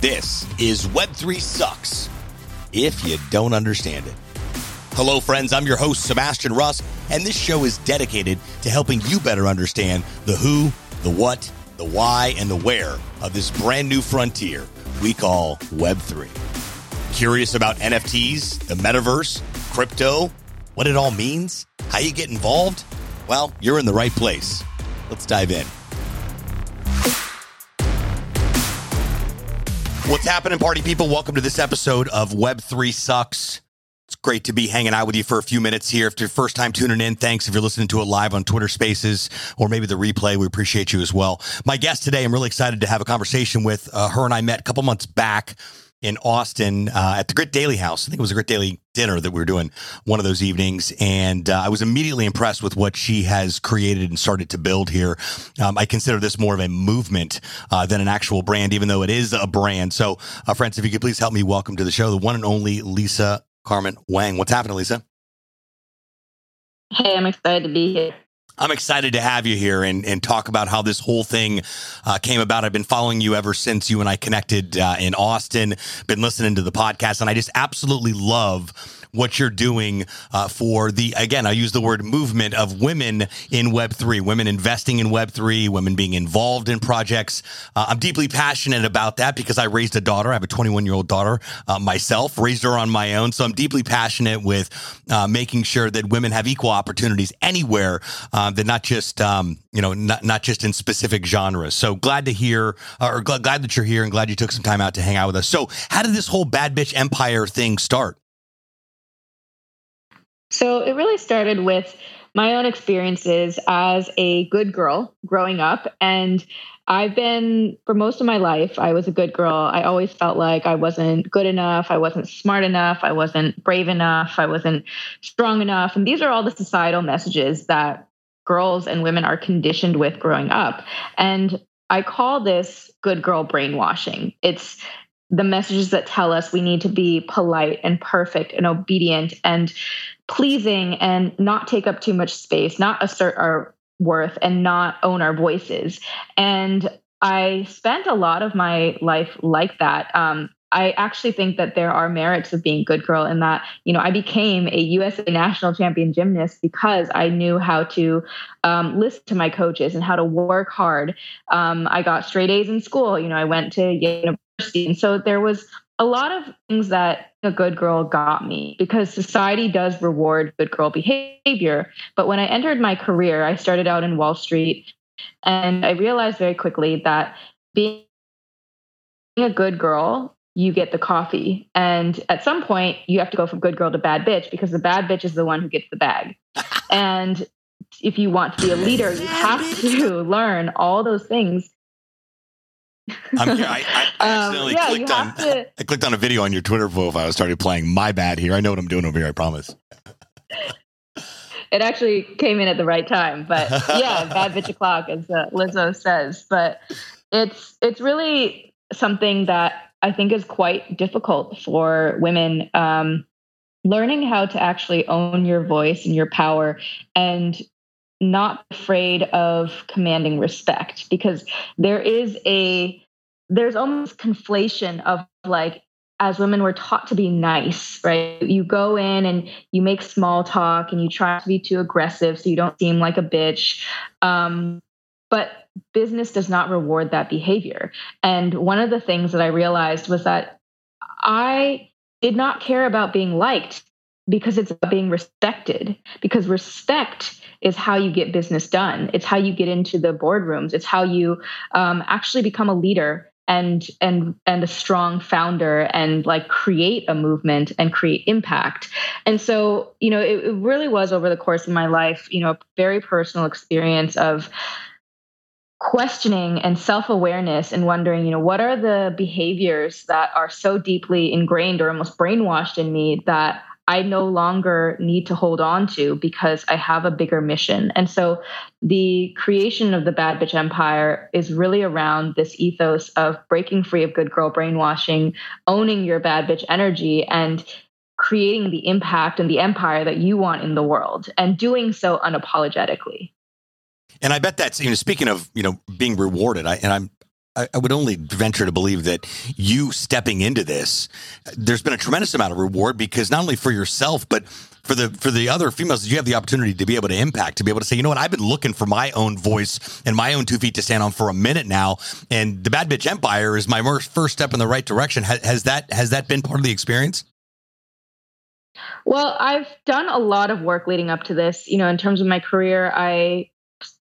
This is Web3 Sucks if you don't understand it. Hello, friends. I'm your host, Sebastian Rusk, and this show is dedicated to helping you better understand the who, the what, the why, and the where of this brand new frontier we call Web3. Curious about NFTs, the metaverse, crypto, what it all means, how you get involved? Well, you're in the right place. Let's dive in. What's happening, party people? Welcome to this episode of Web3 Sucks. It's great to be hanging out with you for a few minutes here. If it's your first time tuning in, thanks. If you're listening to it live on Twitter Spaces or maybe the replay, we appreciate you as well. My guest today, I'm really excited to have a conversation with uh, her and I met a couple months back in Austin uh, at the Grit Daily House. I think it was a Grit Daily dinner that we were doing one of those evenings, and uh, I was immediately impressed with what she has created and started to build here. Um, I consider this more of a movement uh, than an actual brand, even though it is a brand. So, uh, friends, if you could please help me welcome to the show the one and only Lisa Carmen Wang. What's happening, Lisa? Hey, I'm excited to be here. I'm excited to have you here and, and talk about how this whole thing uh, came about. I've been following you ever since you and I connected uh, in Austin, been listening to the podcast, and I just absolutely love what you're doing uh, for the, again, I use the word movement of women in Web3, women investing in Web3, women being involved in projects. Uh, I'm deeply passionate about that because I raised a daughter. I have a 21 year old daughter uh, myself, raised her on my own. So I'm deeply passionate with uh, making sure that women have equal opportunities anywhere, uh, that not just, um, you know, not, not just in specific genres. So glad to hear, or glad, glad that you're here and glad you took some time out to hang out with us. So, how did this whole bad bitch empire thing start? So it really started with my own experiences as a good girl growing up. And I've been, for most of my life, I was a good girl. I always felt like I wasn't good enough. I wasn't smart enough. I wasn't brave enough. I wasn't strong enough. And these are all the societal messages that girls and women are conditioned with growing up. And I call this good girl brainwashing. It's the messages that tell us we need to be polite and perfect and obedient and pleasing and not take up too much space, not assert our worth and not own our voices. And I spent a lot of my life like that. Um, I actually think that there are merits of being good girl in that, you know, I became a USA national champion gymnast because I knew how to um, listen to my coaches and how to work hard. Um, I got straight A's in school. You know, I went to university. And so there was a lot of things that a good girl got me because society does reward good girl behavior. But when I entered my career, I started out in Wall Street and I realized very quickly that being a good girl, you get the coffee. And at some point, you have to go from good girl to bad bitch because the bad bitch is the one who gets the bag. and if you want to be a leader, you have to learn all those things. I, I, I um, accidentally um, yeah, clicked on. To... I clicked on a video on your Twitter profile. I was started playing. My bad. Here, I know what I'm doing over here. I promise. it actually came in at the right time, but yeah, bad bitch o'clock, as uh, Lizzo says. But it's it's really something that I think is quite difficult for women. Um, learning how to actually own your voice and your power and not afraid of commanding respect because there is a there's almost conflation of like as women we're taught to be nice right? You go in and you make small talk and you try to be too aggressive so you don't seem like a bitch. Um, but business does not reward that behavior. And one of the things that i realized was that i did not care about being liked because it's about being respected because respect is how you get business done. It's how you get into the boardrooms. It's how you um, actually become a leader and and and a strong founder and like create a movement and create impact. And so, you know, it, it really was over the course of my life, you know, a very personal experience of questioning and self-awareness and wondering you know what are the behaviors that are so deeply ingrained or almost brainwashed in me that I no longer need to hold on to because I have a bigger mission. And so the creation of the Bad Bitch Empire is really around this ethos of breaking free of good girl brainwashing, owning your bad bitch energy, and creating the impact and the empire that you want in the world and doing so unapologetically. And I bet that's, you know, speaking of, you know, being rewarded, I, and I'm, I, would only venture to believe that you stepping into this, there's been a tremendous amount of reward because not only for yourself, but for the for the other females, you have the opportunity to be able to impact, to be able to say, you know what, I've been looking for my own voice and my own two feet to stand on for a minute now, and the Bad Bitch Empire is my first step in the right direction. Has, has that has that been part of the experience? Well, I've done a lot of work leading up to this. You know, in terms of my career, I,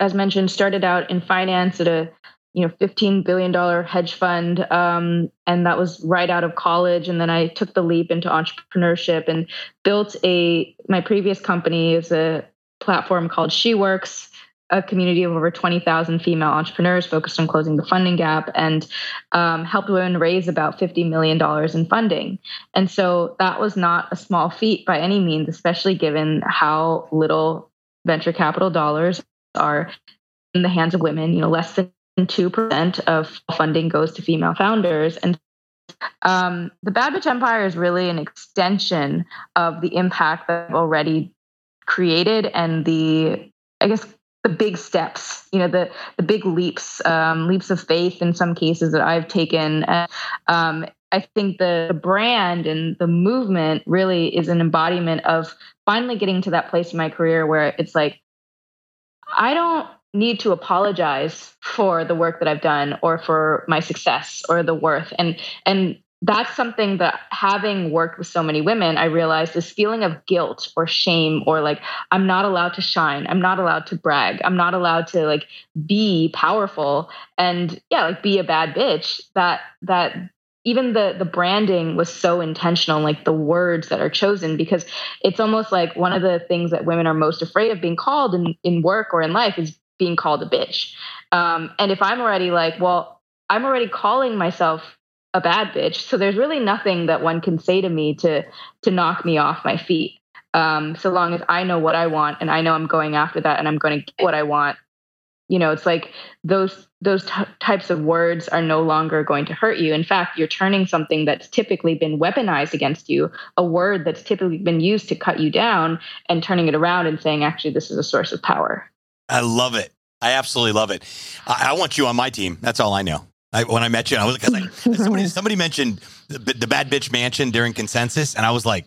as mentioned, started out in finance at a you know, $15 billion hedge fund. Um, and that was right out of college. And then I took the leap into entrepreneurship and built a, my previous company is a platform called SheWorx, a community of over 20,000 female entrepreneurs focused on closing the funding gap and um, helped women raise about $50 million in funding. And so that was not a small feat by any means, especially given how little venture capital dollars are in the hands of women, you know, less than 2% of funding goes to female founders. And um, the Bad Bitch Empire is really an extension of the impact that I've already created and the, I guess, the big steps, you know, the the big leaps, um, leaps of faith in some cases that I've taken. And, um, I think the, the brand and the movement really is an embodiment of finally getting to that place in my career where it's like, I don't need to apologize for the work that I've done or for my success or the worth. And and that's something that having worked with so many women, I realized this feeling of guilt or shame or like I'm not allowed to shine, I'm not allowed to brag, I'm not allowed to like be powerful and yeah, like be a bad bitch. That that even the the branding was so intentional like the words that are chosen because it's almost like one of the things that women are most afraid of being called in in work or in life is being called a bitch. Um, and if I'm already like, well, I'm already calling myself a bad bitch, so there's really nothing that one can say to me to to knock me off my feet. Um, so long as I know what I want and I know I'm going after that and I'm going to get what I want, you know, it's like those those t- types of words are no longer going to hurt you. In fact, you're turning something that's typically been weaponized against you, a word that's typically been used to cut you down, and turning it around and saying, actually, this is a source of power. I love it. I absolutely love it. I, I want you on my team. That's all I know. I, when I met you, I was because somebody somebody mentioned the, the, bad bitch mansion during consensus, and I was like,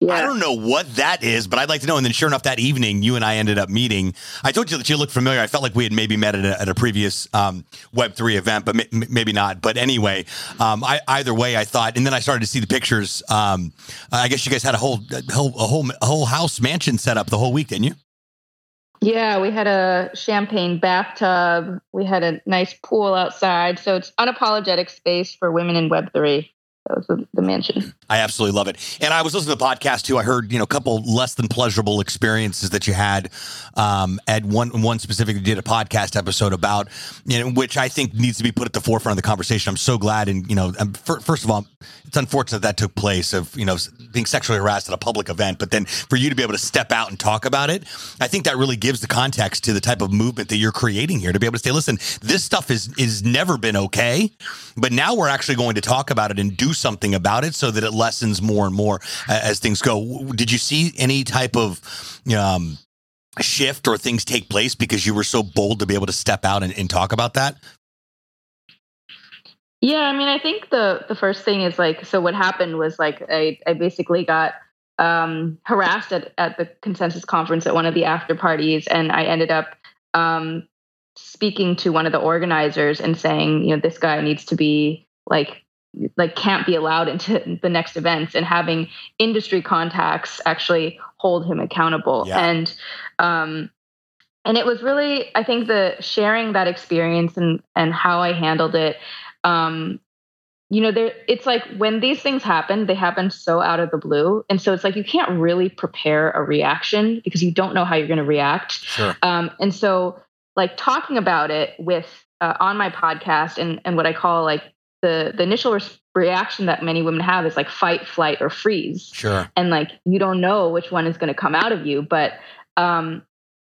yeah. I don't know what that is, but I'd like to know. And then, sure enough, that evening, you and I ended up meeting. I told you that you looked familiar. I felt like we had maybe met at a, at a previous um, Web three event, but m- maybe not. But anyway, um, I, either way, I thought, and then I started to see the pictures. Um, I guess you guys had a whole, a whole, a whole, a whole house mansion set up the whole week, didn't you? Yeah, we had a champagne bathtub. We had a nice pool outside. So it's unapologetic space for women in Web3. That was the, the, mansion. I absolutely love it. And I was listening to the podcast too. I heard, you know, a couple less than pleasurable experiences that you had. Um, at one one specifically did a podcast episode about, you know, which I think needs to be put at the forefront of the conversation. I'm so glad. And, you know, um, for, first of all, it's unfortunate that took place of, you know, being sexually harassed at a public event, but then for you to be able to step out and talk about it, I think that really gives the context to the type of movement that you're creating here to be able to say, listen, this stuff is, is never been okay, but now we're actually going to talk about it and do something about it so that it lessens more and more as things go. Did you see any type of um, shift or things take place because you were so bold to be able to step out and, and talk about that? Yeah, I mean, I think the the first thing is like, so what happened was like I I basically got um, harassed at at the consensus conference at one of the after parties, and I ended up um, speaking to one of the organizers and saying, you know, this guy needs to be like like can't be allowed into the next events and having industry contacts actually hold him accountable yeah. and um and it was really i think the sharing that experience and and how i handled it um you know there it's like when these things happen they happen so out of the blue and so it's like you can't really prepare a reaction because you don't know how you're going to react sure. um and so like talking about it with uh, on my podcast and and what i call like the the initial re- reaction that many women have is like fight, flight, or freeze. Sure. And like you don't know which one is going to come out of you, but um,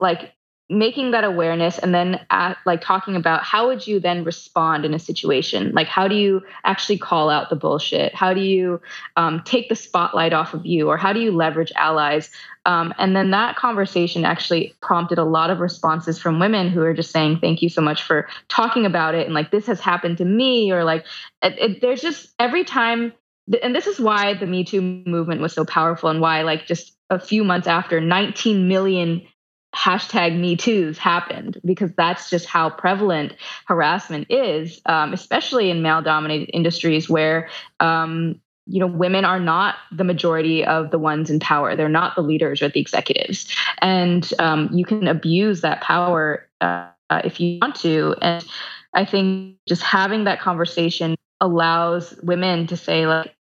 like making that awareness and then at, like talking about how would you then respond in a situation? Like how do you actually call out the bullshit? How do you um, take the spotlight off of you or how do you leverage allies? Um, and then that conversation actually prompted a lot of responses from women who are just saying thank you so much for talking about it and like this has happened to me or like it, it, there's just every time and this is why the me too movement was so powerful and why like just a few months after 19 million hashtag me too's happened because that's just how prevalent harassment is um, especially in male dominated industries where um, you know women are not the majority of the ones in power. They're not the leaders or the executives. And um, you can abuse that power uh, if you want to. And i think just having that conversation allows women to say like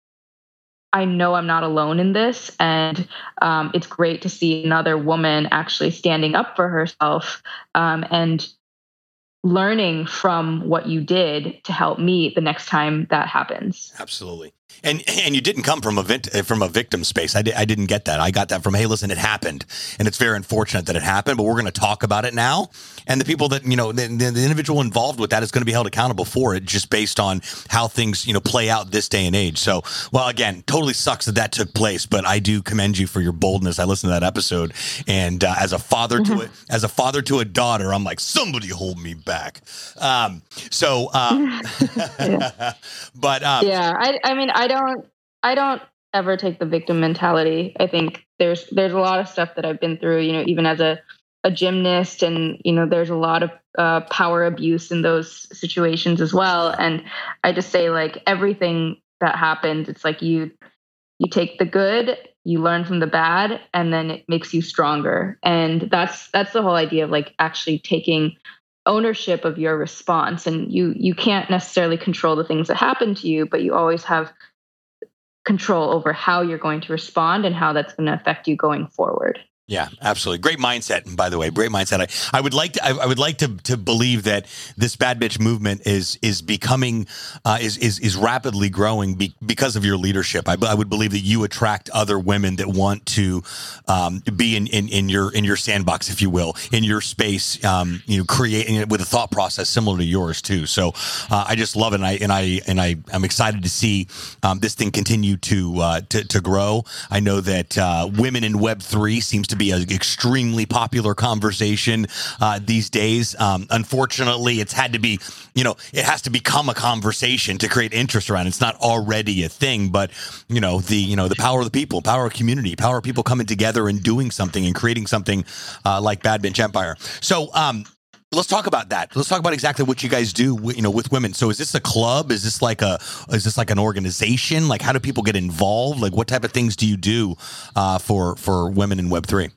I know I'm not alone in this. And um, it's great to see another woman actually standing up for herself um, and learning from what you did to help me the next time that happens. Absolutely. And and you didn't come from a from a victim space. I, di- I didn't get that. I got that from hey, listen, it happened, and it's very unfortunate that it happened. But we're going to talk about it now, and the people that you know, the, the, individual involved with that is going to be held accountable for it, just based on how things you know play out this day and age. So, well, again, totally sucks that that took place, but I do commend you for your boldness. I listened to that episode, and uh, as a father mm-hmm. to a, as a father to a daughter, I'm like, somebody hold me back. Um, so, uh, yeah. but um, yeah, I, I mean, I don't I don't ever take the victim mentality. I think there's there's a lot of stuff that I've been through, you know, even as a a gymnast and you know there's a lot of uh, power abuse in those situations as well. And i just say like everything that happens it's like you you take the good you learn from the bad and then it makes you stronger. And that's that's the whole idea of like actually taking ownership of your response. And you you can't necessarily control the things that happen to you but you always have control over how you're going to respond and how that's going to affect you going forward yeah, absolutely. Great mindset. By the way, great mindset. I, I would like to. I, I, would like to to believe that this bad bitch movement is is becoming uh, is is is rapidly growing be, because of your leadership. I, I, would believe that you attract other women that want to um, be in, in in your in your sandbox, if you will, in your space. Um, you know, creating it with a thought process similar to yours too. So uh, I just love it, and I and I and I I'm excited to see um, this thing continue to uh, to to grow. I know that uh, women in Web three seems to be an extremely popular conversation uh, these days. Um, unfortunately, it's had to be, you know, it has to become a conversation to create interest around. It. It's not already a thing, but you know, the you know the power of the people, power of community, power of people coming together and doing something and creating something uh, like Bad Bitch Empire. So, um, let's talk about that. Let's talk about exactly what you guys do you know with women. So is this a club? Is this like a is this like an organization? Like how do people get involved? Like what type of things do you do uh, for for women in web 3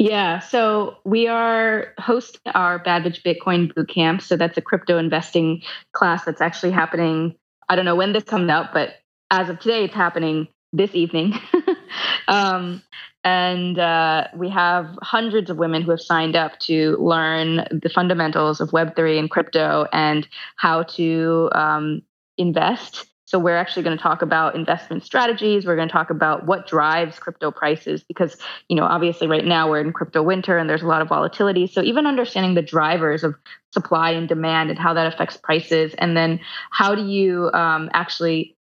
yeah, so we are hosting our Bitch Bitcoin Bootcamp. So that's a crypto investing class that's actually happening. I don't know when this comes out, but as of today, it's happening this evening. um, and uh, we have hundreds of women who have signed up to learn the fundamentals of Web3 and crypto and how to um, invest. So we're actually going to talk about investment strategies. We're going to talk about what drives crypto prices because, you know, obviously right now we're in crypto winter and there's a lot of volatility. So even understanding the drivers of supply and demand and how that affects prices, and then how do you um, actually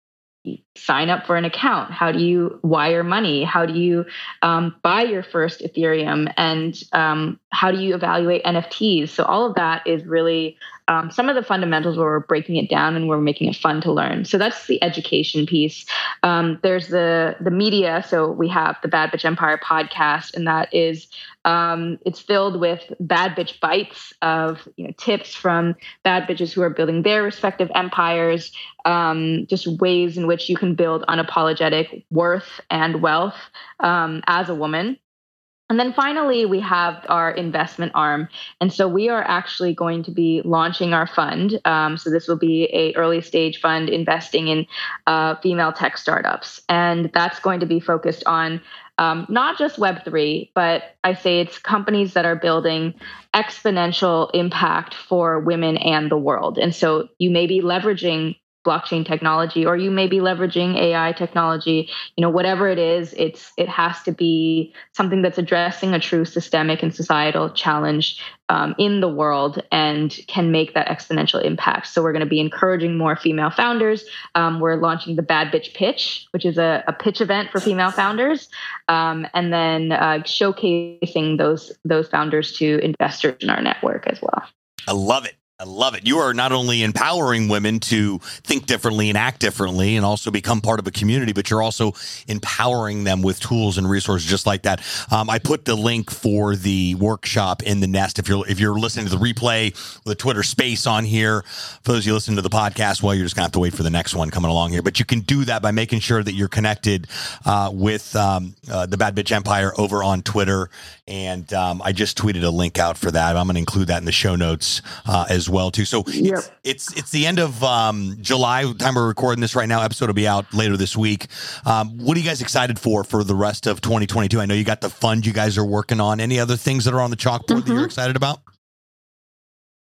sign up for an account? How do you wire money? How do you um, buy your first Ethereum? And um, how do you evaluate NFTs? So, all of that is really um, some of the fundamentals where we're breaking it down and we're making it fun to learn. So that's the education piece. Um, there's the the media. So we have the Bad Bitch Empire podcast, and that is um, it's filled with bad bitch bites of you know tips from bad bitches who are building their respective empires, um, just ways in which you can build unapologetic worth and wealth um, as a woman. And then finally, we have our investment arm. And so we are actually going to be launching our fund. Um, so this will be a early stage fund investing in uh, female tech startups. And that's going to be focused on um, not just Web3, but I say it's companies that are building exponential impact for women and the world. And so you may be leveraging blockchain technology or you may be leveraging ai technology you know whatever it is it's it has to be something that's addressing a true systemic and societal challenge um, in the world and can make that exponential impact. So we're going to be encouraging more female founders. Um, we're launching the bad bitch pitch which is a, a pitch event for female founders um, and then uh, showcasing those those founders to investors in our network as well. I love it. I love it. You are not only empowering women to think differently and act differently and also become part of a community, but you're also empowering them with tools and resources just like that. Um, I put the link for the workshop in the nest. If you're if you're listening to the replay, the Twitter space on here, for those of you listening to the podcast, well, you're just gonna have to wait for the next one coming along here. But you can do that by making sure that you're connected uh, with um, uh, the Bad Bitch Empire over on Twitter. And um, I just tweeted a link out for that. I'm going to include that in the show notes uh, as well too. So Yep. it's, it's it's the end of um, July. Time we're recording this right now. Episode will be out later this week. Um, what are you guys excited for for the rest of 2022? I know you got the fund you guys are working on. Any other things that are on the chalkboard that you're Mhm. excited about?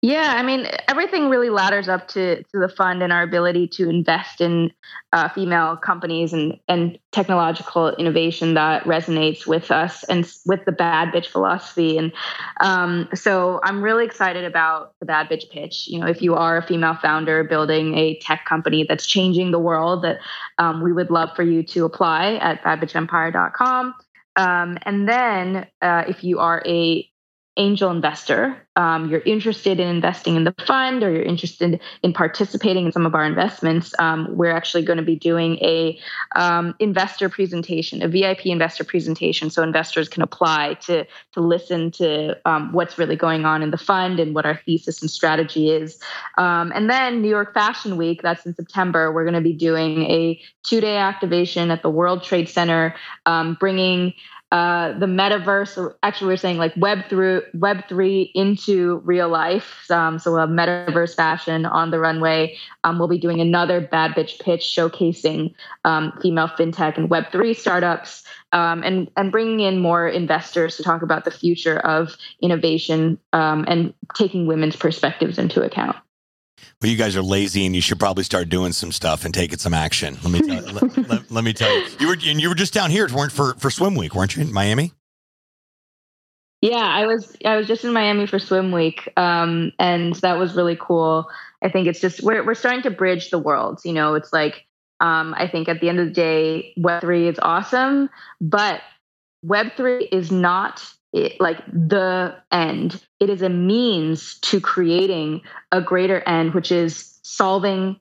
Yeah, I mean, everything really ladders up to, to the fund and our ability to invest in uh, female companies and, and technological innovation that resonates with us and with the bad bitch philosophy. And um, so I'm really excited about the bad bitch pitch. You know, if you are a female founder building a tech company that's changing the world, that um, we would love for you to apply at badbitchempire.com. Um, and then uh, if you are a angel investor, um, you're interested in investing in the fund or you're interested in participating in some of our investments, um, we're actually going to be doing a um, investor presentation, a VIP investor presentation, so investors can apply to to listen to um, what's really going on in the fund and what our thesis and strategy is. Um, and then New York Fashion Week, that's in September, we're going to be doing a two day activation at the World Trade Center, um, bringing uh, the metaverse, actually, we're saying like Web through Web three into real life. Um, so we'll have metaverse fashion on the runway. Um, we'll be doing another Bad Bitch pitch showcasing um, female fintech and Web three startups, um, and and bringing in more investors to talk about the future of innovation um, and taking women's perspectives into account. Well, you guys are lazy, and you should probably start doing some stuff and taking some action. Let me tell, let, let- let me tell you, you were and you were just down here, weren't for for swim week, weren't you in Miami? Yeah, I was I was just in Miami for swim week, um, and that was really cool. I think it's just we're we're starting to bridge the worlds. You know, it's like um, I think at the end of the day, Web three is awesome, but Web three is not it, like the end. It is a means to creating a greater end, which is solving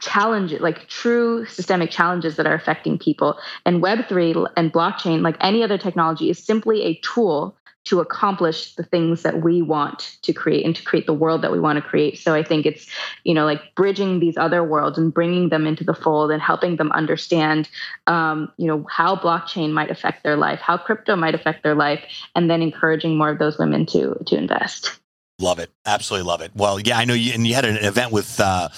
challenges like true systemic challenges that are affecting people and web3 and blockchain like any other technology is simply a tool to accomplish the things that we want to create and to create the world that we want to create so i think it's you know like bridging these other worlds and bringing them into the fold and helping them understand um, you know how blockchain might affect their life how crypto might affect their life and then encouraging more of those women to to invest Love it, absolutely love it. Well, yeah, I know you, and you had an event with. Uh,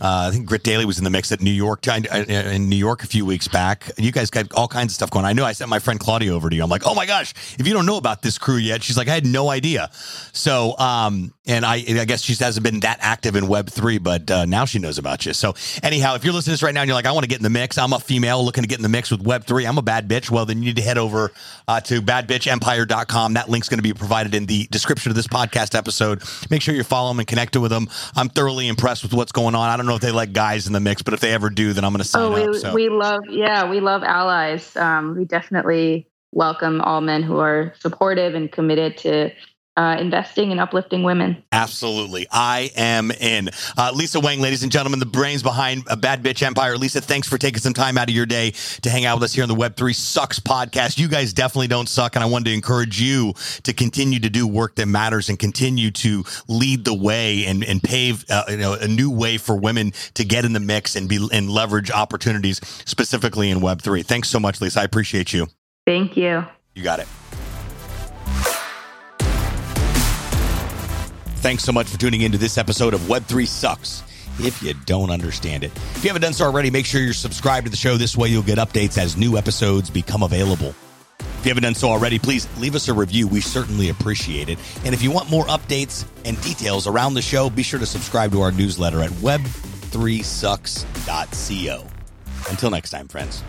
uh, I think Grit Daily was in the mix at New York in New York a few weeks back. You guys got all kinds of stuff going. I know I sent my friend Claudia over to you. I'm like, oh my gosh, if you don't know about this crew yet, she's like, I had no idea. So, um, and I, I guess she hasn't been that active in Web three, but uh, now she knows about you. So, anyhow, if you're listening to this right now and you're like, I want to get in the mix, I'm a female looking to get in the mix with Web three. I'm a bad bitch. Well, then you need to head over uh, to badbitchempire.com. That link's going to be provided in the description of this podcast episode. Make sure you follow them and connect with them. I'm thoroughly impressed with what's going on. I don't know if they let guys in the mix, but if they ever do, then I'm going to sign oh, we, up. So. we love, yeah, we love allies. Um, we definitely welcome all men who are supportive and committed to uh, investing and uplifting women. Absolutely. I am in. Uh, Lisa Wang, ladies and gentlemen, the brains behind a Bad Bitch Empire. Lisa, thanks for taking some time out of your day to hang out with us here on the Web3 Sucks podcast. You guys definitely don't suck. And I wanted to encourage you to continue to do work that matters and continue to lead the way and, and pave uh, you know, a new way for women to get in the mix and be and leverage opportunities specifically in Web3. Thanks so much, Lisa. I appreciate you. Thank you. You got it. Thanks so much for tuning into this episode of Web3 Sucks. If you don't understand it, if you haven't done so already, make sure you're subscribed to the show. This way, you'll get updates as new episodes become available. If you haven't done so already, please leave us a review. We certainly appreciate it. And if you want more updates and details around the show, be sure to subscribe to our newsletter at web x3sucks.co. Until next time, friends.